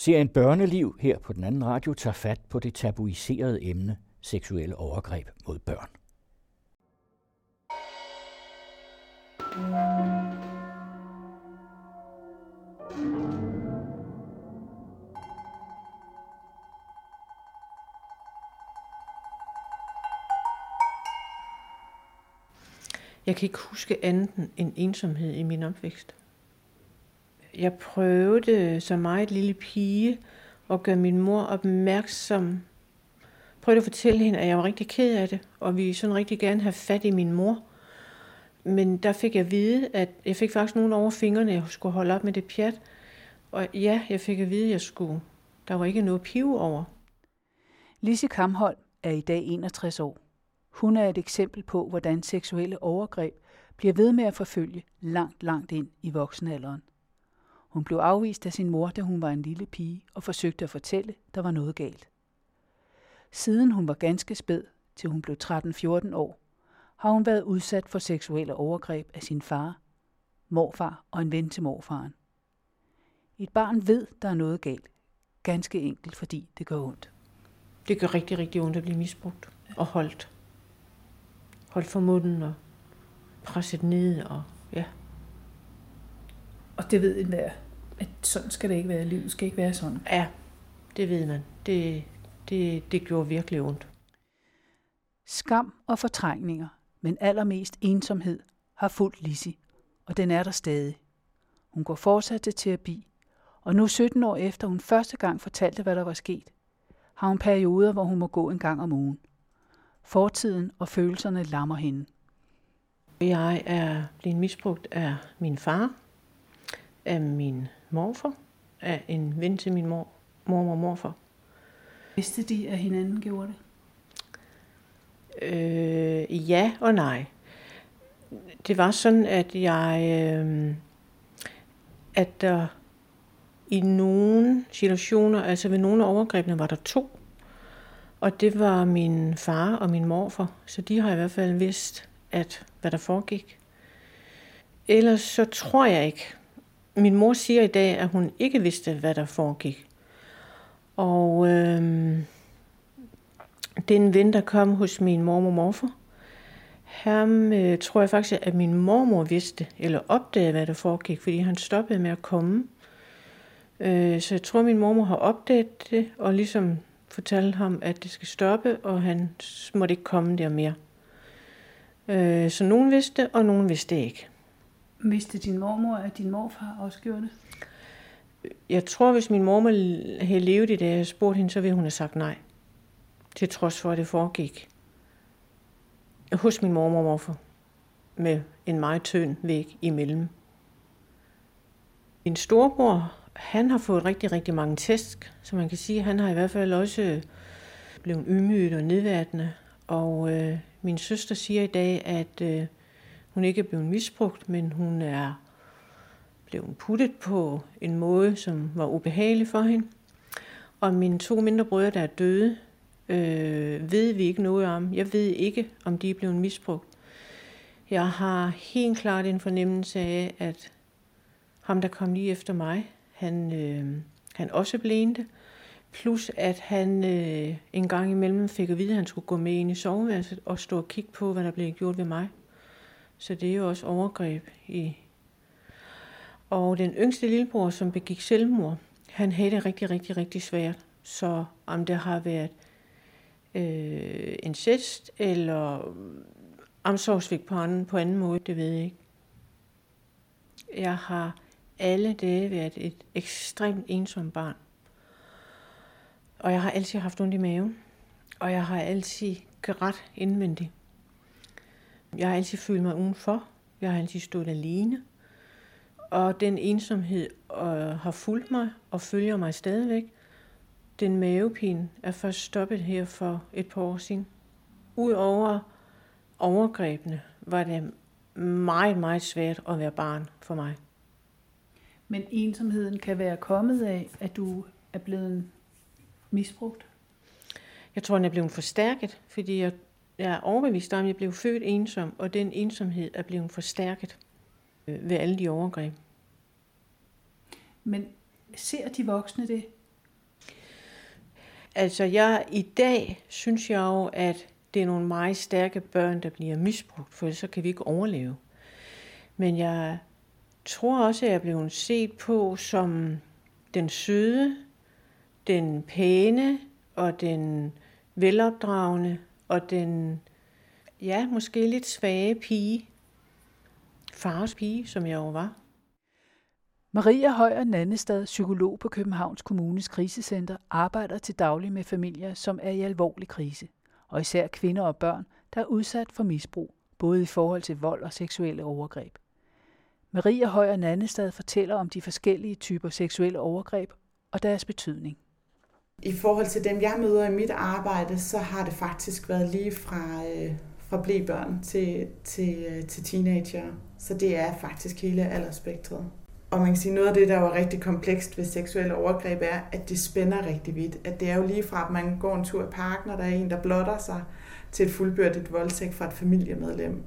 Serien Børneliv her på den anden radio tager fat på det tabuiserede emne seksuelle overgreb mod børn. Jeg kan ikke huske andet end ensomhed i min opvækst. Jeg prøvede som meget lille pige at gøre min mor opmærksom. Prøvede at fortælle hende, at jeg var rigtig ked af det, og vi sådan rigtig gerne have fat i min mor. Men der fik jeg at vide, at jeg fik faktisk nogen over fingrene, jeg skulle holde op med det pjat. Og ja, jeg fik at vide, at jeg skulle. Der var ikke noget pive over. Lise Kamholm er i dag 61 år. Hun er et eksempel på, hvordan seksuelle overgreb bliver ved med at forfølge langt, langt ind i voksenalderen. Hun blev afvist af sin mor, da hun var en lille pige, og forsøgte at fortælle, der var noget galt. Siden hun var ganske spæd, til hun blev 13-14 år, har hun været udsat for seksuelle overgreb af sin far, morfar og en ven til morfaren. Et barn ved, der er noget galt, ganske enkelt fordi det gør ondt. Det gør rigtig, rigtig ondt at blive misbrugt og holdt. Holdt for munden og presset ned og ja. Og det ved enhver, at sådan skal det ikke være. Livet skal ikke være sådan. Ja, det ved man. Det, det, det gjorde virkelig ondt. Skam og fortrængninger, men allermest ensomhed, har fulgt Lisi, og den er der stadig. Hun går fortsat til terapi, og nu 17 år efter hun første gang fortalte, hvad der var sket, har hun perioder, hvor hun må gå en gang om ugen. Fortiden og følelserne lammer hende. Jeg er blevet misbrugt af min far, af min morfar, af en ven til min mor, mor og morfar. Vidste de, at hinanden gjorde det? Øh, ja og nej. Det var sådan, at jeg, øh, at der i nogle situationer, altså ved nogle af overgrebene, var der to. Og det var min far og min morfar, så de har i hvert fald vidst, at hvad der foregik. Ellers så tror jeg ikke. Min mor siger i dag, at hun ikke vidste, hvad der foregik. Og øh, den ven, der kom hos min mormor og morfar, ham øh, tror jeg faktisk, at min mormor vidste, eller opdagede, hvad der foregik, fordi han stoppede med at komme. Øh, så jeg tror, at min mormor har opdaget det, og ligesom fortalt ham, at det skal stoppe, og han måtte ikke komme der mere. Øh, så nogen vidste, og nogen vidste ikke. Vidste din mormor, at din morfar også gjorde det? Jeg tror, hvis min mormor havde levet i det, jeg spurgte hende, så ville hun have sagt nej. Til trods for, at det foregik. Hos min mormor og morfar. Med en meget tynd væg imellem. Min storbror, han har fået rigtig, rigtig mange tæsk, så man kan sige, at han har i hvert fald også blevet ydmyget og nedværdende. Og øh, min søster siger i dag, at øh, hun ikke er blevet misbrugt, men hun er blevet puttet på en måde, som var ubehagelig for hende. Og mine to mindre brødre, der er døde, øh, ved vi ikke noget om. Jeg ved ikke, om de er blevet misbrugt. Jeg har helt klart en fornemmelse af, at ham, der kom lige efter mig, han, øh, han også blev det. Plus at han øh, en gang imellem fik at vide, at han skulle gå med ind i soveværelset og stå og kigge på, hvad der blev gjort ved mig. Så det er jo også overgreb. I. Og den yngste lillebror, som begik selvmord, han havde det rigtig, rigtig, rigtig svært. Så om det har været øh, incest eller omsorgsvigt på anden, på anden måde, det ved jeg ikke. Jeg har alle dage været et ekstremt ensomt barn. Og jeg har altid haft ondt i maven. Og jeg har altid grædt indvendigt. Jeg har altid følt mig udenfor. Jeg har altid stået alene. Og den ensomhed øh, har fulgt mig og følger mig stadigvæk. Den mavepine er først stoppet her for et par år siden. Udover overgrebene var det meget, meget svært at være barn for mig. Men ensomheden kan være kommet af, at du er blevet misbrugt? Jeg tror, den er blevet forstærket, fordi jeg, jeg er overbevist om, at jeg blev født ensom, og den ensomhed er blevet forstærket øh, ved alle de overgreb. Men ser de voksne det? Altså, jeg i dag synes jeg jo, at det er nogle meget stærke børn, der bliver misbrugt, for så kan vi ikke overleve. Men jeg tror også, at jeg blevet set på som den søde, den pæne og den velopdragende og den, ja, måske lidt svage pige. Fars pige, som jeg jo var. Maria Højer Nannestad, psykolog på Københavns Kommunes krisecenter, arbejder til daglig med familier, som er i alvorlig krise, og især kvinder og børn, der er udsat for misbrug, både i forhold til vold og seksuelle overgreb. Maria Højer Nannestad fortæller om de forskellige typer seksuelle overgreb og deres betydning. I forhold til dem, jeg møder i mit arbejde, så har det faktisk været lige fra, øh, fra blæbørn til, til, øh, til teenager. Så det er faktisk hele aldersspektret. Og man kan sige, noget af det, der var rigtig komplekst ved seksuelle overgreb, er, at det spænder rigtig vidt. At det er jo lige fra, at man går en tur i parken, og der er en, der blotter sig, til et fuldbyrdet voldtægt fra et familiemedlem.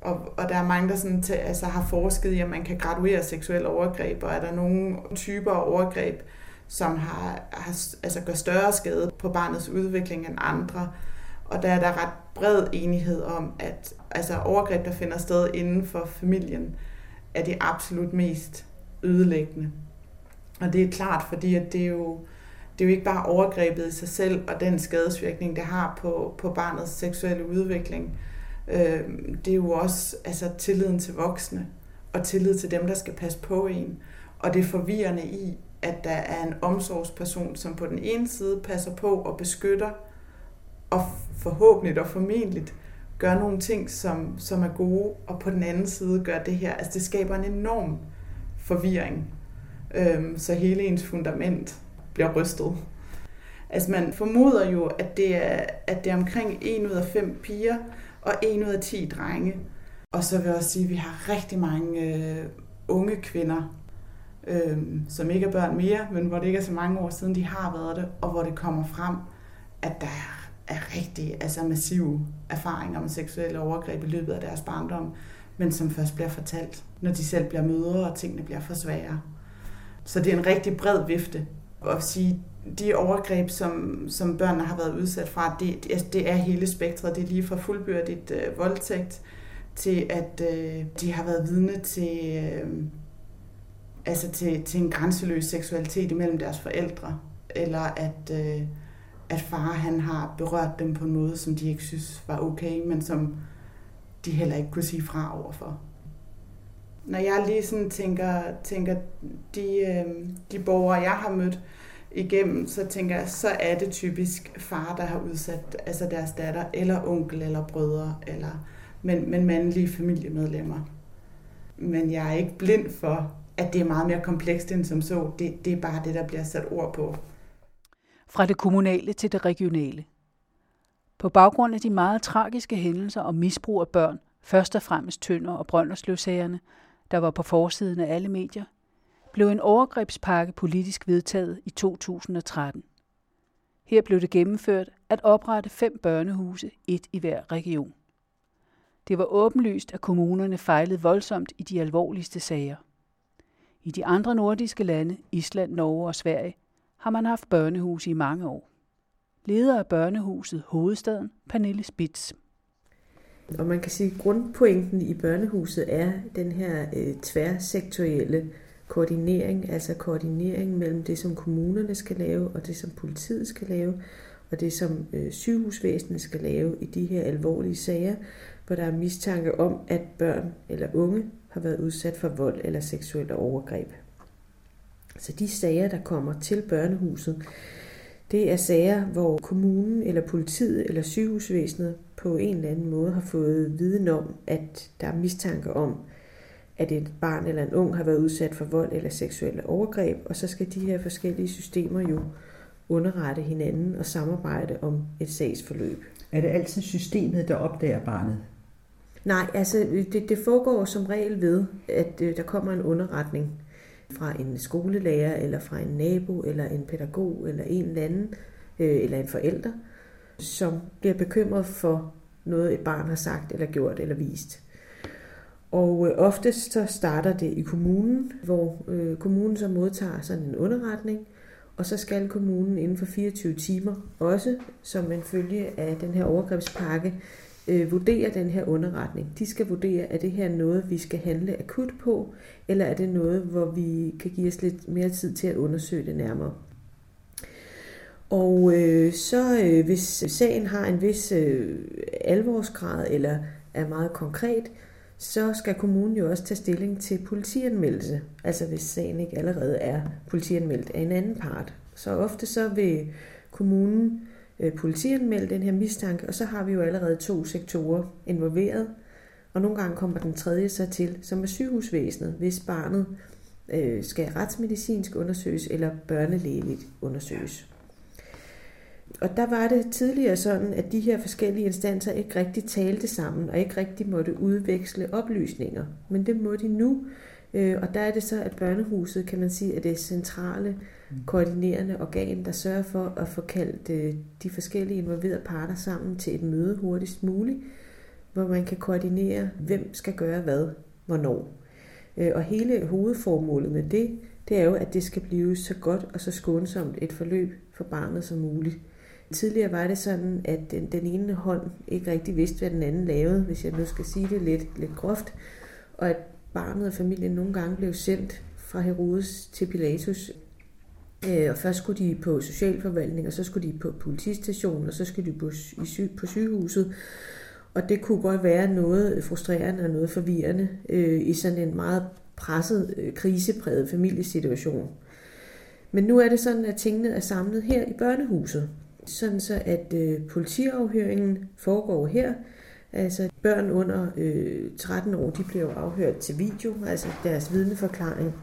Og, og der er mange, der sådan til, altså har forsket i, at man kan graduere seksuelle overgreb, og er der nogle typer af overgreb, som har, har, altså gør større skade på barnets udvikling end andre. Og der er der ret bred enighed om, at altså overgreb, der finder sted inden for familien, er det absolut mest ødelæggende. Og det er klart, fordi at det er jo, det er jo ikke bare overgrebet i sig selv og den skadesvirkning, det har på, på barnets seksuelle udvikling. Øh, det er jo også altså, tilliden til voksne og tillid til dem, der skal passe på en. Og det forvirrende i, at der er en omsorgsperson, som på den ene side passer på og beskytter, og forhåbentlig og formentlig gør nogle ting, som, som er gode, og på den anden side gør det her. Altså det skaber en enorm forvirring, øhm, så hele ens fundament bliver rystet. Altså man formoder jo, at det er, at det er omkring 1 ud af 5 piger og 1 ud af 10 drenge. Og så vil jeg også sige, at vi har rigtig mange øh, unge kvinder, øh, som ikke er børn mere, men hvor det ikke er så mange år siden, de har været det, og hvor det kommer frem, at der er, er rigtig altså massive erfaringer med seksuelle overgreb i løbet af deres barndom, men som først bliver fortalt, når de selv bliver mødre, og tingene bliver for svære. Så det er en rigtig bred vifte at sige, de overgreb, som, som børnene har været udsat fra, det, altså, det er hele spektret. Det er lige fra fuldbyrdigt øh, voldtægt til, at øh, de har været vidne til, øh, altså til, til en grænseløs seksualitet imellem deres forældre. Eller at, øh, at far han har berørt dem på en måde, som de ikke synes var okay, men som de heller ikke kunne sige fra overfor. Når jeg lige sådan tænker, tænker de, øh, de borgere, jeg har mødt igennem, så tænker jeg, så er det typisk far, der har udsat altså deres datter, eller onkel, eller brødre, eller, men, men mandlige familiemedlemmer. Men jeg er ikke blind for, at det er meget mere komplekst end som så. Det, det er bare det, der bliver sat ord på. Fra det kommunale til det regionale. På baggrund af de meget tragiske hændelser om misbrug af børn, først og fremmest Tønder og Brøndersløvsagerne, der var på forsiden af alle medier, blev en overgrebspakke politisk vedtaget i 2013. Her blev det gennemført at oprette fem børnehuse, et i hver region. Det var åbenlyst, at kommunerne fejlede voldsomt i de alvorligste sager. I de andre nordiske lande, Island, Norge og Sverige, har man haft børnehuse i mange år. Leder af børnehuset Hovedstaden, Pernille Spitz. Og man kan sige, at grundpointen i børnehuset er den her øh, tværsektorielle koordinering, altså koordinering mellem det, som kommunerne skal lave, og det, som politiet skal lave, og det, som øh, sygehusvæsenet skal lave i de her alvorlige sager, hvor der er mistanke om, at børn eller unge har været udsat for vold eller seksuelle overgreb. Så de sager, der kommer til børnehuset, det er sager, hvor kommunen eller politiet eller sygehusvæsenet på en eller anden måde har fået viden om, at der er mistanke om, at et barn eller en ung har været udsat for vold eller seksuelle overgreb, og så skal de her forskellige systemer jo underrette hinanden og samarbejde om et sagsforløb. Er det altid systemet, der opdager barnet? Nej, altså det, det foregår som regel ved, at øh, der kommer en underretning fra en skolelærer, eller fra en nabo, eller en pædagog, eller en eller anden, øh, eller en forælder, som bliver bekymret for noget, et barn har sagt, eller gjort, eller vist. Og øh, oftest så starter det i kommunen, hvor øh, kommunen så modtager sådan en underretning, og så skal kommunen inden for 24 timer, også som en følge af den her overgrebspakke, øh, vurdere den her underretning. De skal vurdere, er det her noget, vi skal handle akut på, eller er det noget, hvor vi kan give os lidt mere tid til at undersøge det nærmere. Og øh, så øh, hvis sagen har en vis øh, alvorsgrad eller er meget konkret, så skal kommunen jo også tage stilling til politianmeldelse. Altså hvis sagen ikke allerede er politianmeldt af en anden part. Så ofte så vil kommunen øh, politianmelde den her mistanke, og så har vi jo allerede to sektorer involveret. Og nogle gange kommer den tredje så til, som er sygehusvæsenet, hvis barnet øh, skal retsmedicinsk undersøges eller børnelægeligt undersøges. Og der var det tidligere sådan, at de her forskellige instanser ikke rigtig talte sammen og ikke rigtig måtte udveksle oplysninger. Men det må de nu, øh, og der er det så, at børnehuset, kan man sige, er det centrale koordinerende organ, der sørger for at få kaldt øh, de forskellige involverede parter sammen til et møde hurtigst muligt, hvor man kan koordinere, hvem skal gøre hvad, hvornår. Øh, og hele hovedformålet med det, det er jo, at det skal blive så godt og så skånsomt et forløb for barnet som muligt. Tidligere var det sådan, at den, den ene hånd ikke rigtig vidste, hvad den anden lavede, hvis jeg nu skal sige det lidt, lidt groft, og at barnet og familien nogle gange blev sendt fra Herodes til Pilatus. Øh, og først skulle de på socialforvaltning, og så skulle de på politistationen, og så skulle de på, i sy, på sygehuset. Og det kunne godt være noget frustrerende og noget forvirrende øh, i sådan en meget presset, øh, krisepræget familiesituation. Men nu er det sådan, at tingene er samlet her i børnehuset sådan så at øh, politiafhøringen foregår her. Altså børn under øh, 13 år, de bliver jo afhørt til video, altså deres vidneforklaring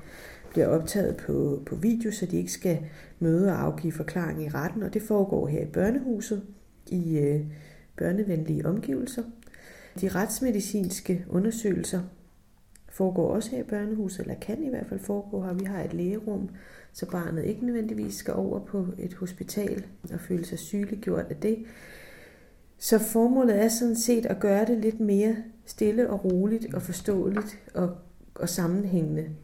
bliver optaget på, på video, så de ikke skal møde og afgive forklaring i retten, og det foregår her i børnehuset i øh, børnevenlige omgivelser. De retsmedicinske undersøgelser foregår også her i børnehuset, eller kan i hvert fald foregå her. Vi har et lægerum, så barnet ikke nødvendigvis skal over på et hospital og føle sig sygeliggjort af det. Så formålet er sådan set at gøre det lidt mere stille og roligt og forståeligt og, og sammenhængende.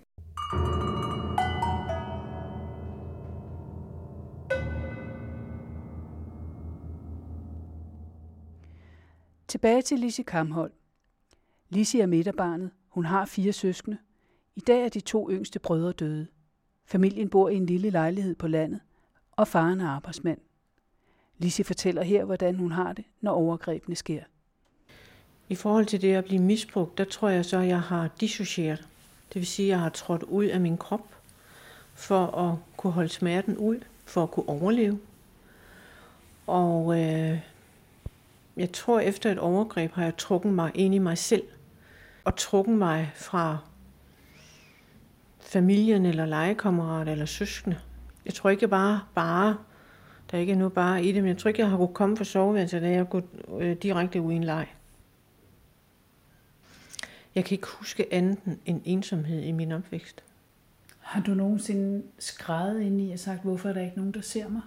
Tilbage til Lise Kamhold. Lise er midterbarnet. Hun har fire søskende. I dag er de to yngste brødre døde. Familien bor i en lille lejlighed på landet, og faren er arbejdsmand. Lise fortæller her, hvordan hun har det, når overgrebene sker. I forhold til det at blive misbrugt, der tror jeg så, at jeg har dissocieret. Det vil sige, at jeg har trådt ud af min krop for at kunne holde smerten ud, for at kunne overleve. Og øh, jeg tror, efter et overgreb har jeg trukket mig ind i mig selv, og trukket mig fra familien eller legekammerater eller søskende. Jeg tror ikke bare, bare, der er ikke noget bare i det, men jeg tror ikke, jeg har kunnet komme på soveværelset, da jeg gået øh, direkte ud i en leg. Jeg kan ikke huske andet end ensomhed i min opvækst. Har du nogensinde skrevet ind i og sagt, hvorfor er der ikke nogen, der ser mig?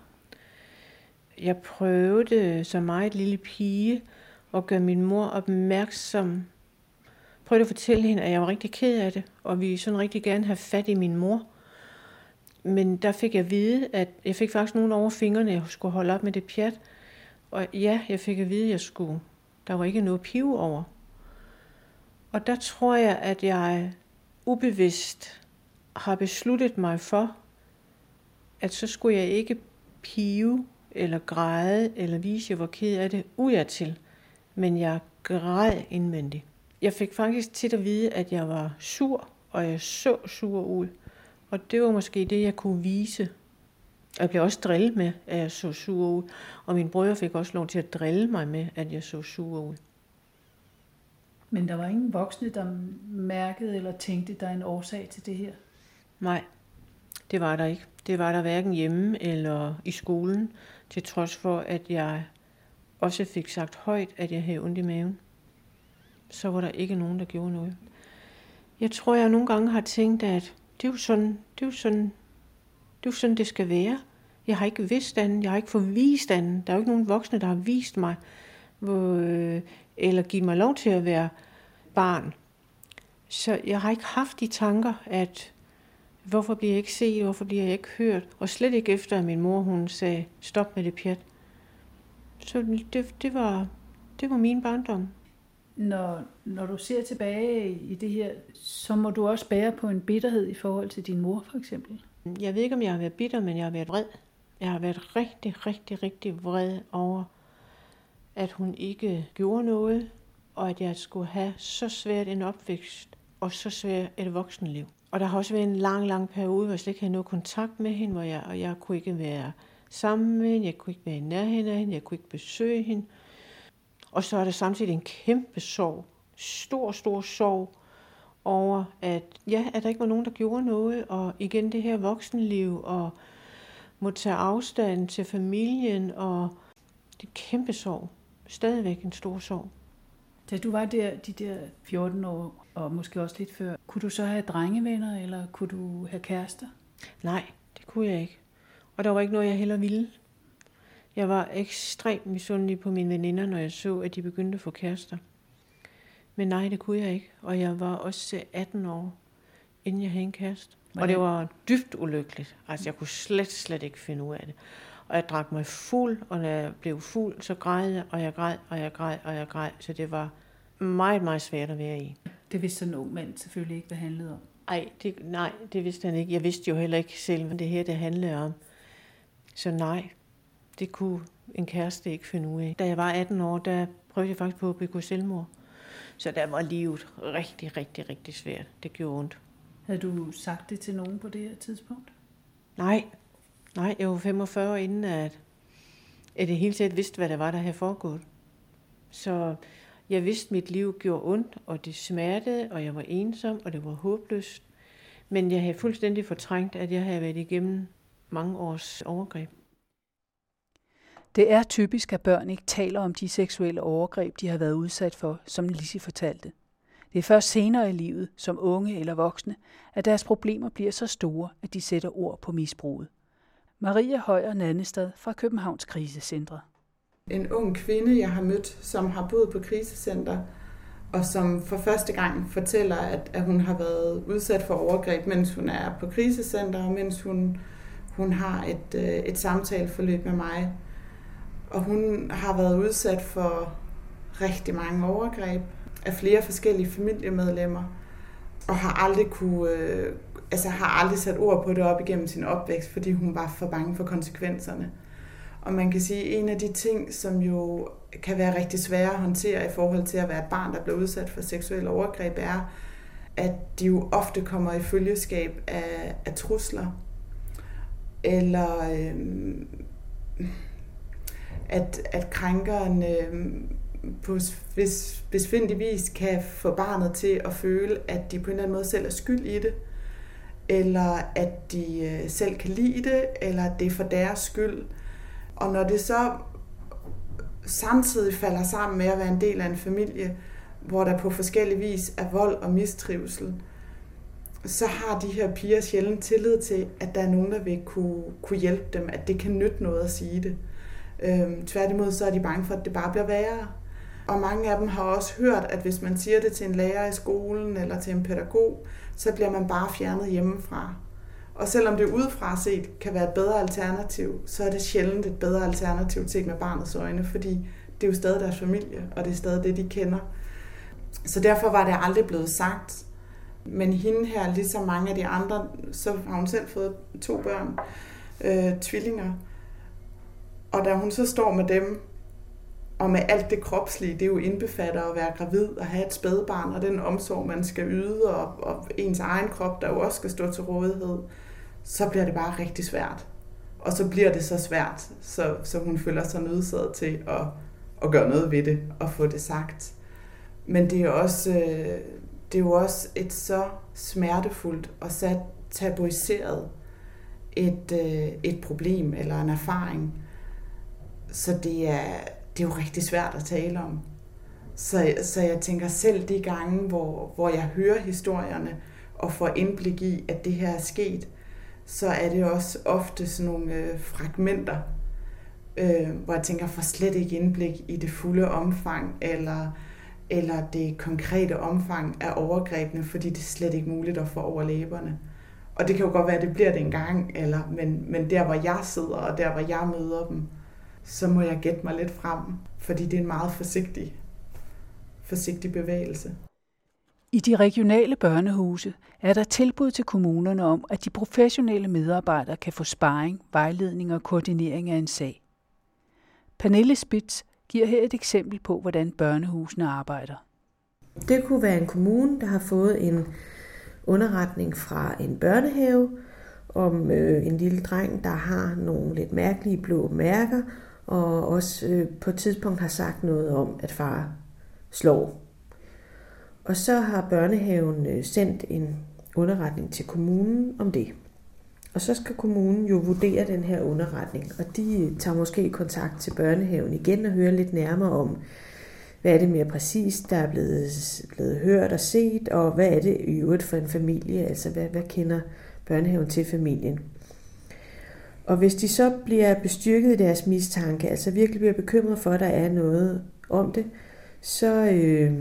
Jeg prøvede som meget lille pige at gøre min mor opmærksom prøvede at fortælle hende, at jeg var rigtig ked af det, og vi sådan rigtig gerne have fat i min mor. Men der fik jeg at vide, at jeg fik faktisk nogen over fingrene, jeg skulle holde op med det pjat. Og ja, jeg fik at vide, at jeg skulle. Der var ikke noget pive over. Og der tror jeg, at jeg ubevidst har besluttet mig for, at så skulle jeg ikke pive eller græde eller vise, hvor ked af det udadtil. Men jeg græd indvendigt jeg fik faktisk tit at vide, at jeg var sur, og jeg så sur ud. Og det var måske det, jeg kunne vise. Og jeg blev også drillet med, at jeg så sur ud. Og min brødre fik også lov til at drille mig med, at jeg så sur ud. Men der var ingen voksne, der mærkede eller tænkte, der er en årsag til det her? Nej, det var der ikke. Det var der hverken hjemme eller i skolen, til trods for, at jeg også fik sagt højt, at jeg havde ondt i maven så var der ikke nogen, der gjorde noget. Jeg tror, jeg nogle gange har tænkt, at det er jo sådan, det er jo sådan, det, er jo sådan, det skal være. Jeg har ikke vidst anden, jeg har ikke fået vist anden. Der er jo ikke nogen voksne, der har vist mig, hvor, øh, eller givet mig lov til at være barn. Så jeg har ikke haft de tanker, at Hvorfor bliver jeg ikke set? Hvorfor bliver jeg ikke hørt? Og slet ikke efter, at min mor hun sagde, stop med det pjat. Så det, det, var, det var min barndom. Når, når du ser tilbage i det her, så må du også bære på en bitterhed i forhold til din mor, for eksempel. Jeg ved ikke, om jeg har været bitter, men jeg har været vred. Jeg har været rigtig, rigtig, rigtig vred over, at hun ikke gjorde noget, og at jeg skulle have så svært en opvækst og så svært et voksenliv. Og der har også været en lang, lang periode, hvor jeg slet ikke havde noget kontakt med hende, hvor jeg, og jeg kunne ikke være sammen med hende, jeg kunne ikke være i nærheden af hende, jeg kunne ikke besøge hende. Og så er der samtidig en kæmpe sorg, stor, stor sorg over, at, ja, at der ikke var nogen, der gjorde noget, og igen det her voksenliv, og må tage afstand til familien, og det er kæmpe sorg. Stadigvæk en stor sorg. Da du var der, de der 14 år, og måske også lidt før, kunne du så have drengevenner, eller kunne du have kærester? Nej, det kunne jeg ikke. Og der var ikke noget, jeg heller ville. Jeg var ekstremt misundelig på mine veninder, når jeg så, at de begyndte at få kærester. Men nej, det kunne jeg ikke. Og jeg var også 18 år, inden jeg havde en kæreste. Og det var dybt ulykkeligt. Altså, jeg kunne slet, slet ikke finde ud af det. Og jeg drak mig fuld, og når jeg blev fuld, så græd jeg, og jeg græd, og jeg græd, og jeg græd. Så det var meget, meget svært at være i. Det vidste sådan en ung mand selvfølgelig ikke, hvad det handlede om. Ej, det, nej, det vidste han ikke. Jeg vidste jo heller ikke selv, hvad det her det handlede om. Så nej, det kunne en kæreste ikke finde ud af. Da jeg var 18 år, der prøvede jeg faktisk på at begå selvmord. Så der var livet rigtig, rigtig, rigtig svært. Det gjorde ondt. Havde du sagt det til nogen på det her tidspunkt? Nej, nej, jeg var 45 inden, at, at det hele taget vidste, hvad der var, der havde foregået. Så jeg vidste, at mit liv gjorde ondt, og det smertede, og jeg var ensom, og det var håbløst. Men jeg havde fuldstændig fortrængt, at jeg havde været igennem mange års overgreb. Det er typisk, at børn ikke taler om de seksuelle overgreb, de har været udsat for, som Lisi fortalte. Det er først senere i livet, som unge eller voksne, at deres problemer bliver så store, at de sætter ord på misbruget. Maria Højer Nannestad fra Københavns Krisecentre. En ung kvinde, jeg har mødt, som har boet på krisecenter, og som for første gang fortæller, at, at hun har været udsat for overgreb, mens hun er på krisecenter, og mens hun, hun har et, øh, et samtaleforløb med mig. Og hun har været udsat for rigtig mange overgreb af flere forskellige familiemedlemmer, og har aldrig kunne, øh, altså har aldrig sat ord på det op igennem sin opvækst, fordi hun var for bange for konsekvenserne. Og man kan sige, at en af de ting, som jo kan være rigtig svære at håndtere i forhold til at være et barn, der bliver udsat for seksuelle overgreb, er, at de jo ofte kommer i følgeskab af, af trusler, eller øh, at, at krænkeren øh, på hvis, besvindig vis kan få barnet til at føle, at de på en eller anden måde selv er skyld i det, eller at de øh, selv kan lide det, eller at det er for deres skyld. Og når det så samtidig falder sammen med at være en del af en familie, hvor der på forskellige vis er vold og mistrivsel, så har de her piger sjældent tillid til, at der er nogen, der vil kunne, kunne hjælpe dem, at det kan nytte noget at sige det. Øhm, tværtimod så er de bange for, at det bare bliver værre. Og mange af dem har også hørt, at hvis man siger det til en lærer i skolen eller til en pædagog, så bliver man bare fjernet hjemmefra. Og selvom det udefra set kan være et bedre alternativ, så er det sjældent et bedre alternativ til med barnets øjne, fordi det er jo stadig deres familie, og det er stadig det, de kender. Så derfor var det aldrig blevet sagt. Men hende her, ligesom mange af de andre, så har hun selv fået to børn, øh, tvillinger. Og da hun så står med dem, og med alt det kropslige, det jo indbefatter at være gravid og have et spædbarn, og den omsorg, man skal yde, og, og ens egen krop, der jo også skal stå til rådighed, så bliver det bare rigtig svært. Og så bliver det så svært, så, så hun føler sig nødsaget til at, at gøre noget ved det og få det sagt. Men det er, også, øh, det er jo også et så smertefuldt og så tabuiseret et, øh, et problem eller en erfaring. Så det er, det er jo rigtig svært at tale om. Så, så jeg tænker selv de gange, hvor, hvor jeg hører historierne og får indblik i, at det her er sket, så er det også ofte sådan nogle øh, fragmenter, øh, hvor jeg tænker, jeg får slet ikke indblik i det fulde omfang, eller, eller det konkrete omfang af overgrebene, fordi det er slet ikke muligt at få over læberne. Og det kan jo godt være, at det bliver det en gang, eller, men, men der, hvor jeg sidder, og der, hvor jeg møder dem, så må jeg gætte mig lidt frem, fordi det er en meget forsigtig, forsigtig bevægelse. I de regionale børnehuse er der tilbud til kommunerne om, at de professionelle medarbejdere kan få sparring, vejledning og koordinering af en sag. Pernille Spitz giver her et eksempel på, hvordan børnehusene arbejder. Det kunne være en kommune, der har fået en underretning fra en børnehave om øh, en lille dreng, der har nogle lidt mærkelige blå mærker, og også øh, på et tidspunkt har sagt noget om, at far slår. Og så har børnehaven øh, sendt en underretning til kommunen om det. Og så skal kommunen jo vurdere den her underretning, og de øh, tager måske kontakt til børnehaven igen og hører lidt nærmere om, hvad er det mere præcist, der er blevet, blevet hørt og set, og hvad er det i øvrigt for en familie, altså hvad, hvad kender børnehaven til familien. Og hvis de så bliver bestyrket i deres mistanke, altså virkelig bliver bekymret for, at der er noget om det, så øh,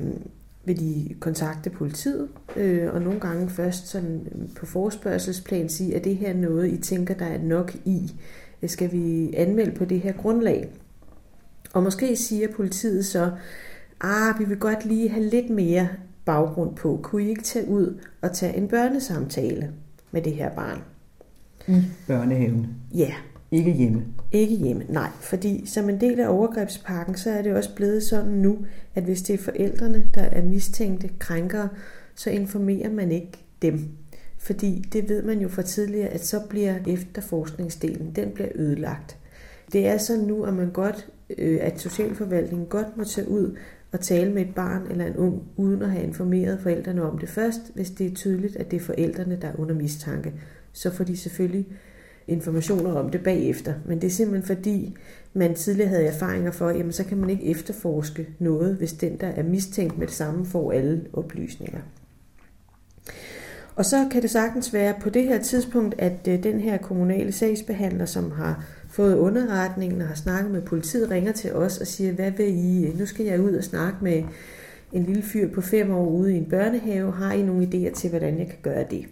vil de kontakte politiet, øh, og nogle gange først sådan øh, på forspørgselsplan sige, at det her noget, I tænker, der er nok i. Øh, skal vi anmelde på det her grundlag? Og måske siger politiet så, ah, vi vil godt lige have lidt mere baggrund på. Kunne I ikke tage ud og tage en børnesamtale med det her barn? I børnehaven? Ja. Ikke hjemme? Ikke hjemme, nej. Fordi som en del af overgrebspakken, så er det også blevet sådan nu, at hvis det er forældrene, der er mistænkte krænkere, så informerer man ikke dem. Fordi det ved man jo fra tidligere, at så bliver efterforskningsdelen, den bliver ødelagt. Det er så nu, at man godt, øh, at socialforvaltningen godt må tage ud og tale med et barn eller en ung, uden at have informeret forældrene om det først, hvis det er tydeligt, at det er forældrene, der er under mistanke. Så får de selvfølgelig informationer om det bagefter. Men det er simpelthen fordi, man tidligere havde erfaringer for, jamen så kan man ikke efterforske noget, hvis den, der er mistænkt med det samme, får alle oplysninger. Og så kan det sagtens være på det her tidspunkt, at øh, den her kommunale sagsbehandler, som har fået underretningen og har snakket med politiet, ringer til os og siger, hvad vil I, nu skal jeg ud og snakke med en lille fyr på fem år ude i en børnehave, har I nogle idéer til, hvordan jeg kan gøre det?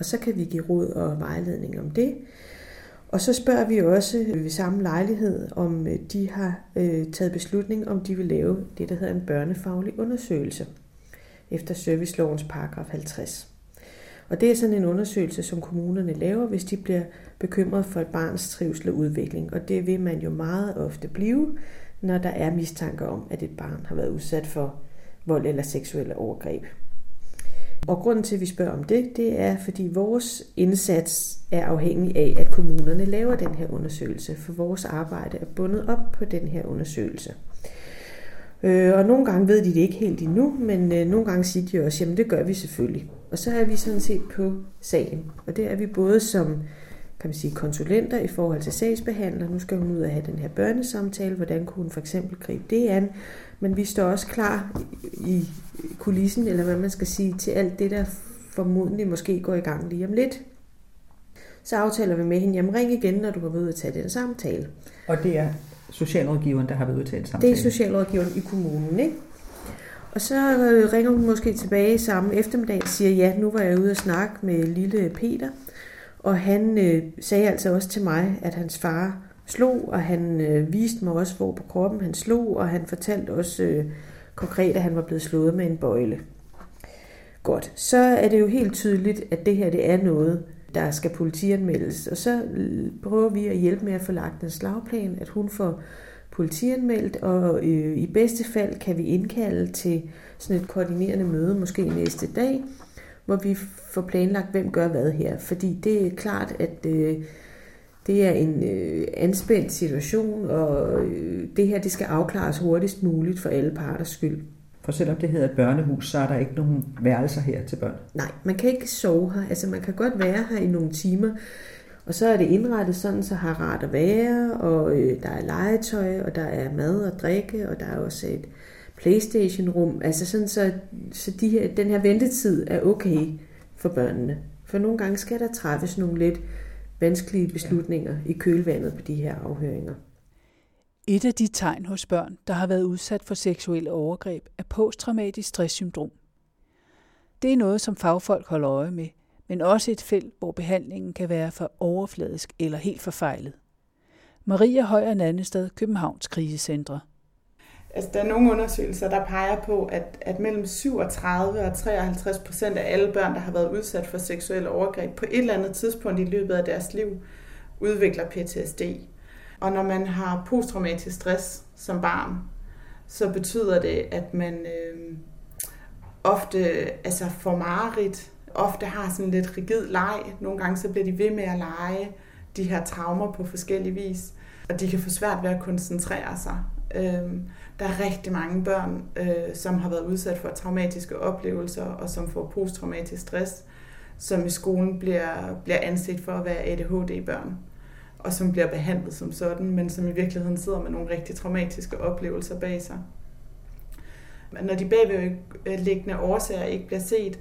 Og så kan vi give råd og vejledning om det. Og så spørger vi også ved samme lejlighed, om øh, de har øh, taget beslutning, om de vil lave det, der hedder en børnefaglig undersøgelse efter servicelovens paragraf 50. Og det er sådan en undersøgelse, som kommunerne laver, hvis de bliver bekymret for et barns trivsel og udvikling. Og det vil man jo meget ofte blive, når der er mistanke om, at et barn har været udsat for vold eller seksuelle overgreb. Og grunden til, at vi spørger om det, det er, fordi vores indsats er afhængig af, at kommunerne laver den her undersøgelse, for vores arbejde er bundet op på den her undersøgelse. Øh, og nogle gange ved de det ikke helt endnu, men øh, nogle gange siger de også, jamen det gør vi selvfølgelig. Og så er vi sådan set på sagen. Og det er vi både som kan man sige, konsulenter i forhold til sagsbehandler. Nu skal hun ud og have den her børnesamtale. Hvordan kunne hun for eksempel gribe det an? Men vi står også klar i kulissen, eller hvad man skal sige, til alt det, der formodentlig måske går i gang lige om lidt. Så aftaler vi med hende, jamen ring igen, når du går ud og tage den samtale. Og det er socialrådgiveren, der har været ude til en samtale? Det er socialrådgiveren i kommunen, ikke? Og så øh, ringer hun måske tilbage samme eftermiddag og siger, ja, nu var jeg ude og snakke med lille Peter, og han øh, sagde altså også til mig, at hans far slog, og han øh, viste mig også, hvor på kroppen han slog, og han fortalte også øh, konkret, at han var blevet slået med en bøjle. Godt, så er det jo helt tydeligt, at det her det er noget, der skal politianmeldes. Og så øh, prøver vi at hjælpe med at få lagt en slagplan, at hun får politianmeldt, og øh, i bedste fald kan vi indkalde til sådan et koordinerende møde, måske næste dag, hvor vi får planlagt, hvem gør hvad her. Fordi det er klart, at øh, det er en øh, anspændt situation, og øh, det her det skal afklares hurtigst muligt for alle parters skyld. For selvom det hedder et børnehus, så er der ikke nogen værelser her til børn? Nej, man kan ikke sove her. Altså man kan godt være her i nogle timer, og så er det indrettet sådan, så har rart at være, og øh, der er legetøj, og der er mad og drikke, og der er også et Playstation-rum. Altså sådan, så, så de her, den her ventetid er okay for børnene. For nogle gange skal der træffes nogle lidt vanskelige beslutninger i kølvandet på de her afhøringer. Et af de tegn hos børn, der har været udsat for seksuelle overgreb, er posttraumatisk stresssyndrom. Det er noget, som fagfolk holder øje med, men også et felt, hvor behandlingen kan være for overfladisk eller helt forfejlet. Maria Højer Nannestad, Københavns Krisecentre. Altså, der er nogle undersøgelser, der peger på, at, at mellem 37 og 53 procent af alle børn, der har været udsat for seksuelle overgreb, på et eller andet tidspunkt i løbet af deres liv, udvikler PTSD. Og når man har posttraumatisk stress som barn, så betyder det, at man øh, ofte altså får mareridt, ofte har sådan lidt rigid leg. Nogle gange så bliver de ved med at lege de her traumer på forskellige vis, og de kan få svært ved at koncentrere sig. Øh, der er rigtig mange børn, øh, som har været udsat for traumatiske oplevelser, og som får posttraumatisk stress, som i skolen bliver, bliver anset for at være ADHD-børn, og som bliver behandlet som sådan, men som i virkeligheden sidder med nogle rigtig traumatiske oplevelser bag sig. Men når de bagvedliggende årsager ikke bliver set,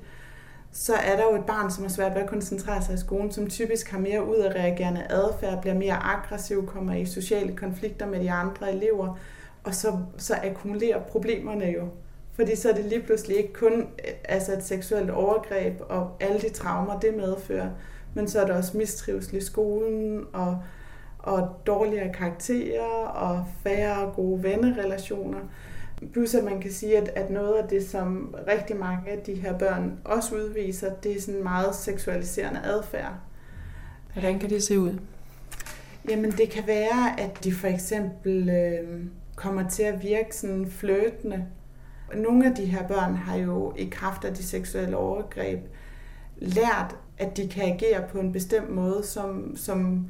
så er der jo et barn, som har svært ved at koncentrere sig i skolen, som typisk har mere udadreagerende adfærd, bliver mere aggressiv, kommer i sociale konflikter med de andre elever, og så, så akkumulerer problemerne jo. Fordi så er det lige pludselig ikke kun altså et seksuelt overgreb og alle de traumer, det medfører, men så er der også mistrivsel i skolen og, og dårligere karakterer og færre gode vennerelationer. Plus at man kan sige, at, at noget af det, som rigtig mange af de her børn også udviser, det er sådan meget seksualiserende adfærd. Hvordan kan det se ud? Jamen det kan være, at de for eksempel øh, kommer til at virke sådan fløtende. Nogle af de her børn har jo i kraft af de seksuelle overgreb lært, at de kan agere på en bestemt måde, som, som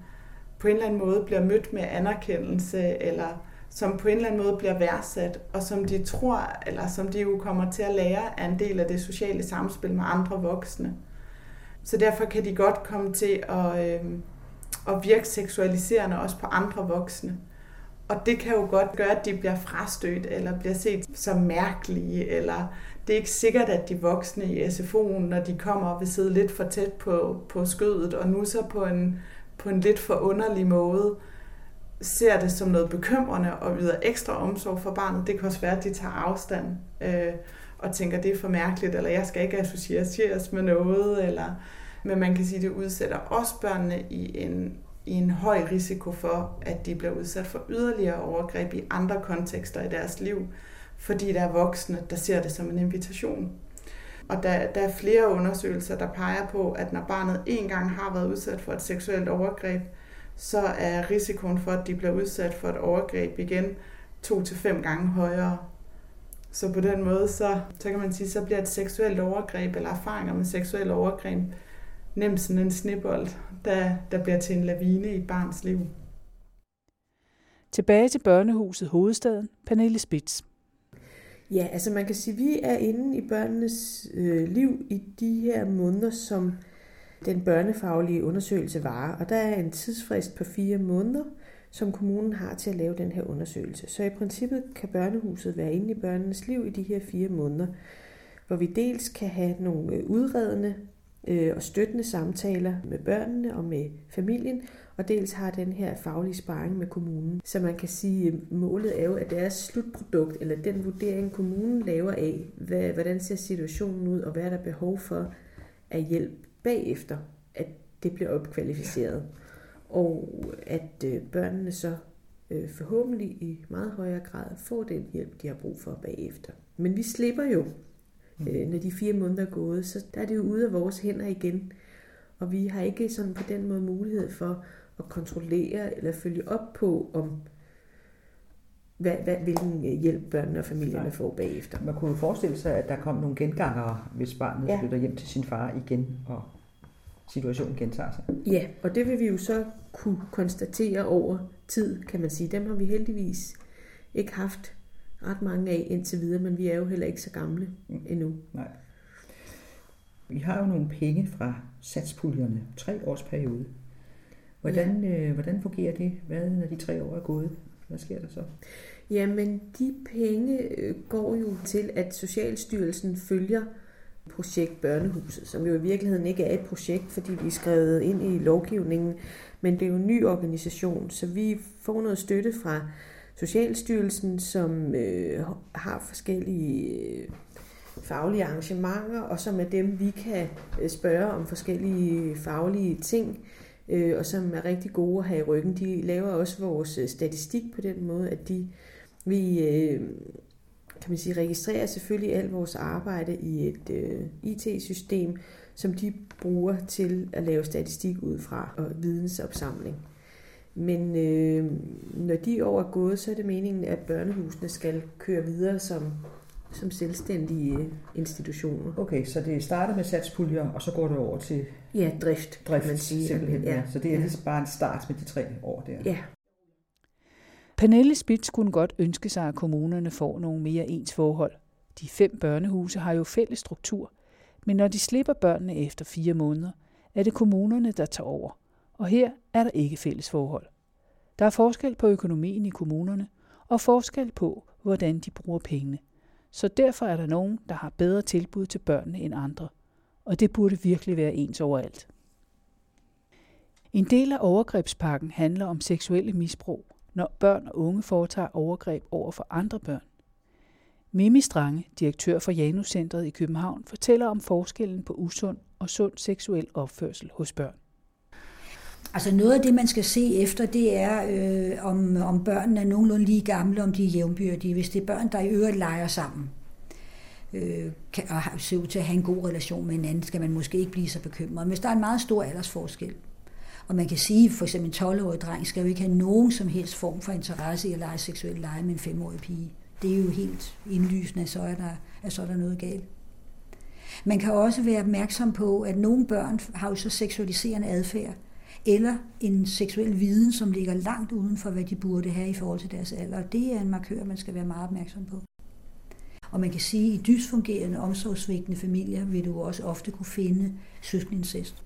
på en eller anden måde bliver mødt med anerkendelse, eller som på en eller anden måde bliver værdsat, og som de tror, eller som de jo kommer til at lære, er en del af det sociale samspil med andre voksne. Så derfor kan de godt komme til at, øh, at virke seksualiserende også på andre voksne. Og det kan jo godt gøre, at de bliver frastødt, eller bliver set som mærkelige, eller det er ikke sikkert, at de voksne i SFO'en, når de kommer, vil sidde lidt for tæt på, på skødet, og nu så på en, på en lidt for underlig måde, ser det som noget bekymrende og yder ekstra omsorg for barnet. Det kan også være, at de tager afstand øh, og tænker, det er for mærkeligt, eller jeg skal ikke associeres med noget, eller, men man kan sige, at det udsætter også børnene i en i en høj risiko for, at de bliver udsat for yderligere overgreb i andre kontekster i deres liv, fordi der er voksne, der ser det som en invitation. Og der, der er flere undersøgelser, der peger på, at når barnet en gang har været udsat for et seksuelt overgreb, så er risikoen for, at de bliver udsat for et overgreb igen to til fem gange højere. Så på den måde, så, så kan man sige, så bliver et seksuelt overgreb eller erfaringer med seksuelt overgreb nemt sådan en snibbold, der, der bliver til en lavine i et barns liv. Tilbage til børnehuset Hovedstaden, Pernille Spitz. Ja, altså man kan sige, at vi er inde i børnenes øh, liv i de her måneder, som den børnefaglige undersøgelse varer. Og der er en tidsfrist på fire måneder, som kommunen har til at lave den her undersøgelse. Så i princippet kan børnehuset være inde i børnenes liv i de her fire måneder, hvor vi dels kan have nogle øh, udredende øh, og støttende samtaler med børnene og med familien, og dels har den her faglige sparring med kommunen. Så man kan sige, at målet er jo, at deres slutprodukt, eller den vurdering, kommunen laver af, hvad, hvordan ser situationen ud, og hvad er der behov for af hjælp bagefter, at det bliver opkvalificeret. Og at øh, børnene så øh, forhåbentlig i meget højere grad får den hjælp, de har brug for bagefter. Men vi slipper jo Øh, når de fire måneder er gået, så der er det jo ude af vores hænder igen. Og vi har ikke sådan på den måde mulighed for at kontrollere eller følge op på, om hvad, hvad, hvilken øh, hjælp børnene og familierne Nej. får bagefter. Man kunne jo forestille sig, at der kom nogle gengangere, hvis barnet ja. flytter hjem til sin far igen, og situationen gentager sig. Ja, og det vil vi jo så kunne konstatere over tid, kan man sige. Dem har vi heldigvis ikke haft ret mange af indtil videre, men vi er jo heller ikke så gamle mm. endnu. Nej. Vi har jo nogle penge fra satspuljerne, tre års periode. Hvordan, ja. øh, hvordan fungerer det, hvad, når de tre år er gået? Hvad sker der så? Jamen, de penge øh, går jo til, at Socialstyrelsen følger projekt Børnehuset, som jo i virkeligheden ikke er et projekt, fordi vi er skrevet ind i lovgivningen, men det er jo en ny organisation, så vi får noget støtte fra Socialstyrelsen, som øh, har forskellige øh, faglige arrangementer, og som er dem, vi kan øh, spørge om forskellige faglige ting, øh, og som er rigtig gode at have i ryggen. De laver også vores øh, statistik på den måde, at de vi øh, kan man sige, registrerer selvfølgelig alt vores arbejde i et øh, IT-system, som de bruger til at lave statistik ud fra og vidensopsamling. Men øh, når de år er gået, så er det meningen, at børnehusene skal køre videre som, som selvstændige institutioner. Okay, så det starter med satspuljer, og så går det over til Ja, drift, drift, man sige. simpelthen. Ja. Ja, Så det er ja. ligesom bare en start med de tre år der. Ja, Pernille Spitz kunne godt ønske sig, at kommunerne får nogle mere ens forhold. De fem børnehuse har jo fælles struktur, men når de slipper børnene efter fire måneder, er det kommunerne, der tager over. Og her er der ikke fælles forhold. Der er forskel på økonomien i kommunerne, og forskel på, hvordan de bruger pengene. Så derfor er der nogen, der har bedre tilbud til børnene end andre. Og det burde virkelig være ens overalt. En del af overgrebspakken handler om seksuelle misbrug, når børn og unge foretager overgreb over for andre børn. Mimi Strange, direktør for Januscentret i København, fortæller om forskellen på usund og sund seksuel opførsel hos børn. Altså noget af det, man skal se efter, det er, øh, om, om børnene er nogenlunde lige gamle, om de er jævnbyrdige. Hvis det er børn, der i øvrigt leger sammen, øh, kan, og ser ud til at have en god relation med hinanden, skal man måske ikke blive så bekymret. Hvis der er en meget stor aldersforskel, og man kan sige, for eksempel en 12-årig dreng skal jo ikke have nogen som helst form for interesse i at lege seksuelt lege med en 5-årig pige. Det er jo helt indlysende, at så er der, at så er der noget galt. Man kan også være opmærksom på, at nogle børn har jo så seksualiserende adfærd, eller en seksuel viden, som ligger langt uden for, hvad de burde have i forhold til deres alder. Og det er en markør, man skal være meget opmærksom på. Og man kan sige, at i dysfungerende, omsorgsvigtende familier vil du også ofte kunne finde søskenincest.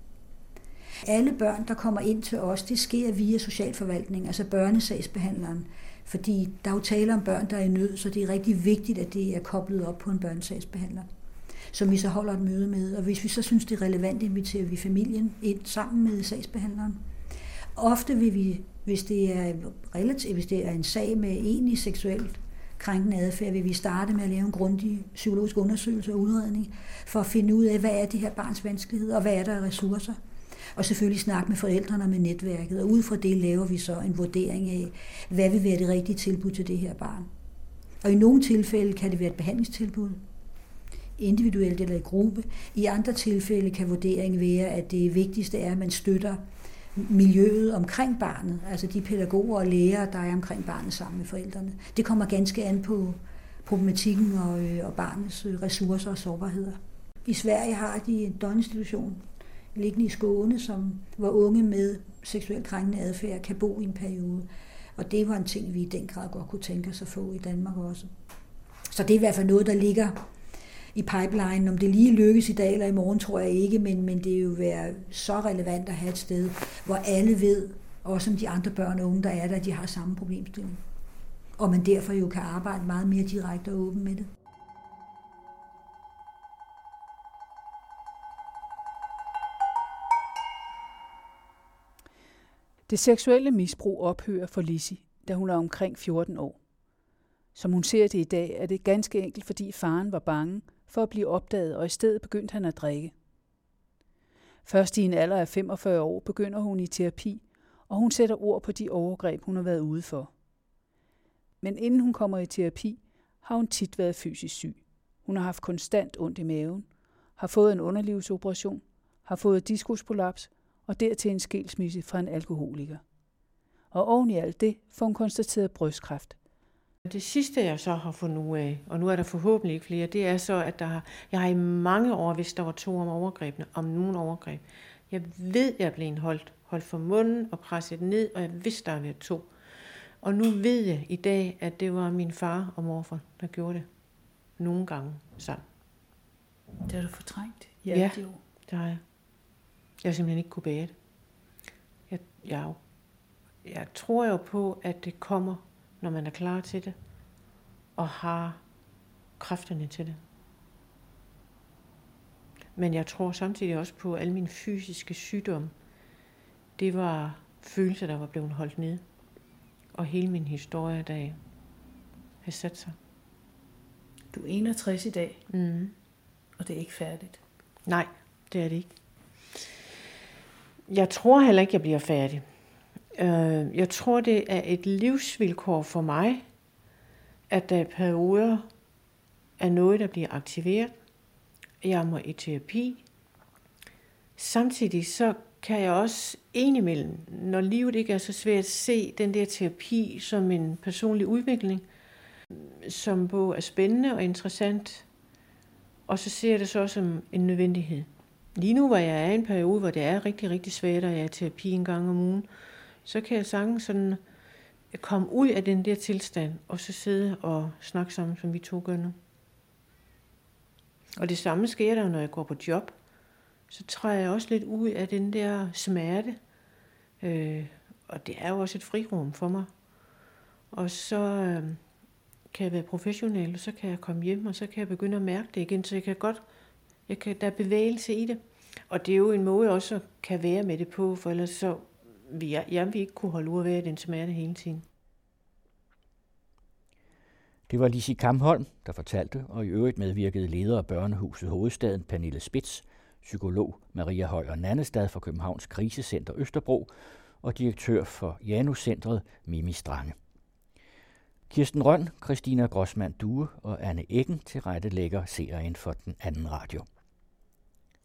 Alle børn, der kommer ind til os, det sker via socialforvaltning, altså børnesagsbehandleren. Fordi der er jo tale om børn, der er i nød, så det er rigtig vigtigt, at det er koblet op på en børnesagsbehandler som vi så holder et møde med. Og hvis vi så synes, det er relevant, inviterer vi familien ind sammen med sagsbehandleren. Ofte vil vi, hvis det er, relativt, hvis det er en sag med egentlig seksuelt krænkende adfærd, vil vi starte med at lave en grundig psykologisk undersøgelse og udredning, for at finde ud af, hvad er det her barns vanskelighed, og hvad er der af ressourcer. Og selvfølgelig snakke med forældrene og med netværket, og ud fra det laver vi så en vurdering af, hvad vil være det rigtige tilbud til det her barn. Og i nogle tilfælde kan det være et behandlingstilbud, individuelt eller i gruppe. I andre tilfælde kan vurderingen være, at det vigtigste er, at man støtter miljøet omkring barnet, altså de pædagoger og lærere, der er omkring barnet sammen med forældrene. Det kommer ganske an på problematikken og, øh, og barnets øh, ressourcer og sårbarheder. I Sverige har de en døgninstitution liggende i Skåne, som, hvor unge med seksuelt krænkende adfærd kan bo i en periode. Og det var en ting, vi i den grad godt kunne tænke os at få i Danmark også. Så det er i hvert fald noget, der ligger i pipeline. Om det lige lykkes i dag eller i morgen, tror jeg ikke, men, men det er jo være så relevant at have et sted, hvor alle ved, også om de andre børn og unge, der er der, de har samme problemstilling. Og man derfor jo kan arbejde meget mere direkte og åbent med det. Det seksuelle misbrug ophører for Lissi, da hun er omkring 14 år. Som hun ser det i dag, er det ganske enkelt, fordi faren var bange for at blive opdaget, og i stedet begyndte han at drikke. Først i en alder af 45 år begynder hun i terapi, og hun sætter ord på de overgreb, hun har været ude for. Men inden hun kommer i terapi, har hun tit været fysisk syg. Hun har haft konstant ondt i maven, har fået en underlivsoperation, har fået diskusprolaps og dertil en skilsmisse fra en alkoholiker. Og oven i alt det får hun konstateret brystkræft. Det sidste, jeg så har fundet ud af, og nu er der forhåbentlig ikke flere, det er så, at der har, jeg har i mange år, hvis der var to om overgrebene, om nogen overgreb. Jeg ved, jeg er blevet holdt, holdt for munden og presset ned, og jeg vidste, der været to. Og nu ved jeg i dag, at det var min far og morfar, der gjorde det. Nogle gange sammen. Det har du fortrængt i Ja. alle de år. Det har jeg. Jeg har simpelthen ikke kunne bære det. Jeg, jeg, er jeg tror jo på, at det kommer, når man er klar til det, og har kræfterne til det. Men jeg tror samtidig også på, alle mine fysiske sygdomme, det var følelser, der var blevet holdt nede. Og hele min historie, der har sat sig. Du er 61 i dag. Mm. og det er ikke færdigt. Nej, det er det ikke. Jeg tror heller ikke, jeg bliver færdig. Øh, jeg tror, det er et livsvilkår for mig, at der er perioder af noget, der bliver aktiveret. Jeg må i terapi. Samtidig så kan jeg også indimellem, når livet ikke er så svært, se den der terapi som en personlig udvikling, som både er spændende og interessant, og så ser jeg det så som en nødvendighed. Lige nu, hvor jeg er i en periode, hvor det er rigtig, rigtig svært, og jeg er i terapi en gang om ugen, så kan jeg sagtens sådan øh, komme ud af den der tilstand, og så sidde og snakke sammen, som vi to gør nu. Og det samme sker der, når jeg går på job. Så træder jeg også lidt ud af den der smerte. Øh, og det er jo også et frirum for mig. Og så øh, kan jeg være professionel, og så kan jeg komme hjem, og så kan jeg begynde at mærke det igen, så jeg kan godt, jeg kan, der er bevægelse i det. Og det er jo en måde også kan være med det på, for ellers så jeg, jeg vil ikke kunne holde ud at være i den smerte hele tiden. Det var Lisi Kamholm, der fortalte, og i øvrigt medvirkede leder af børnehuset Hovedstaden, Pernille Spitz, psykolog Maria Højer Nannestad fra Københavns Krisecenter Østerbro og direktør for Januscentret Mimi Strange. Kirsten Røn, Christina Grossmann Due og Anne Eggen til rette lægger serien for den anden radio.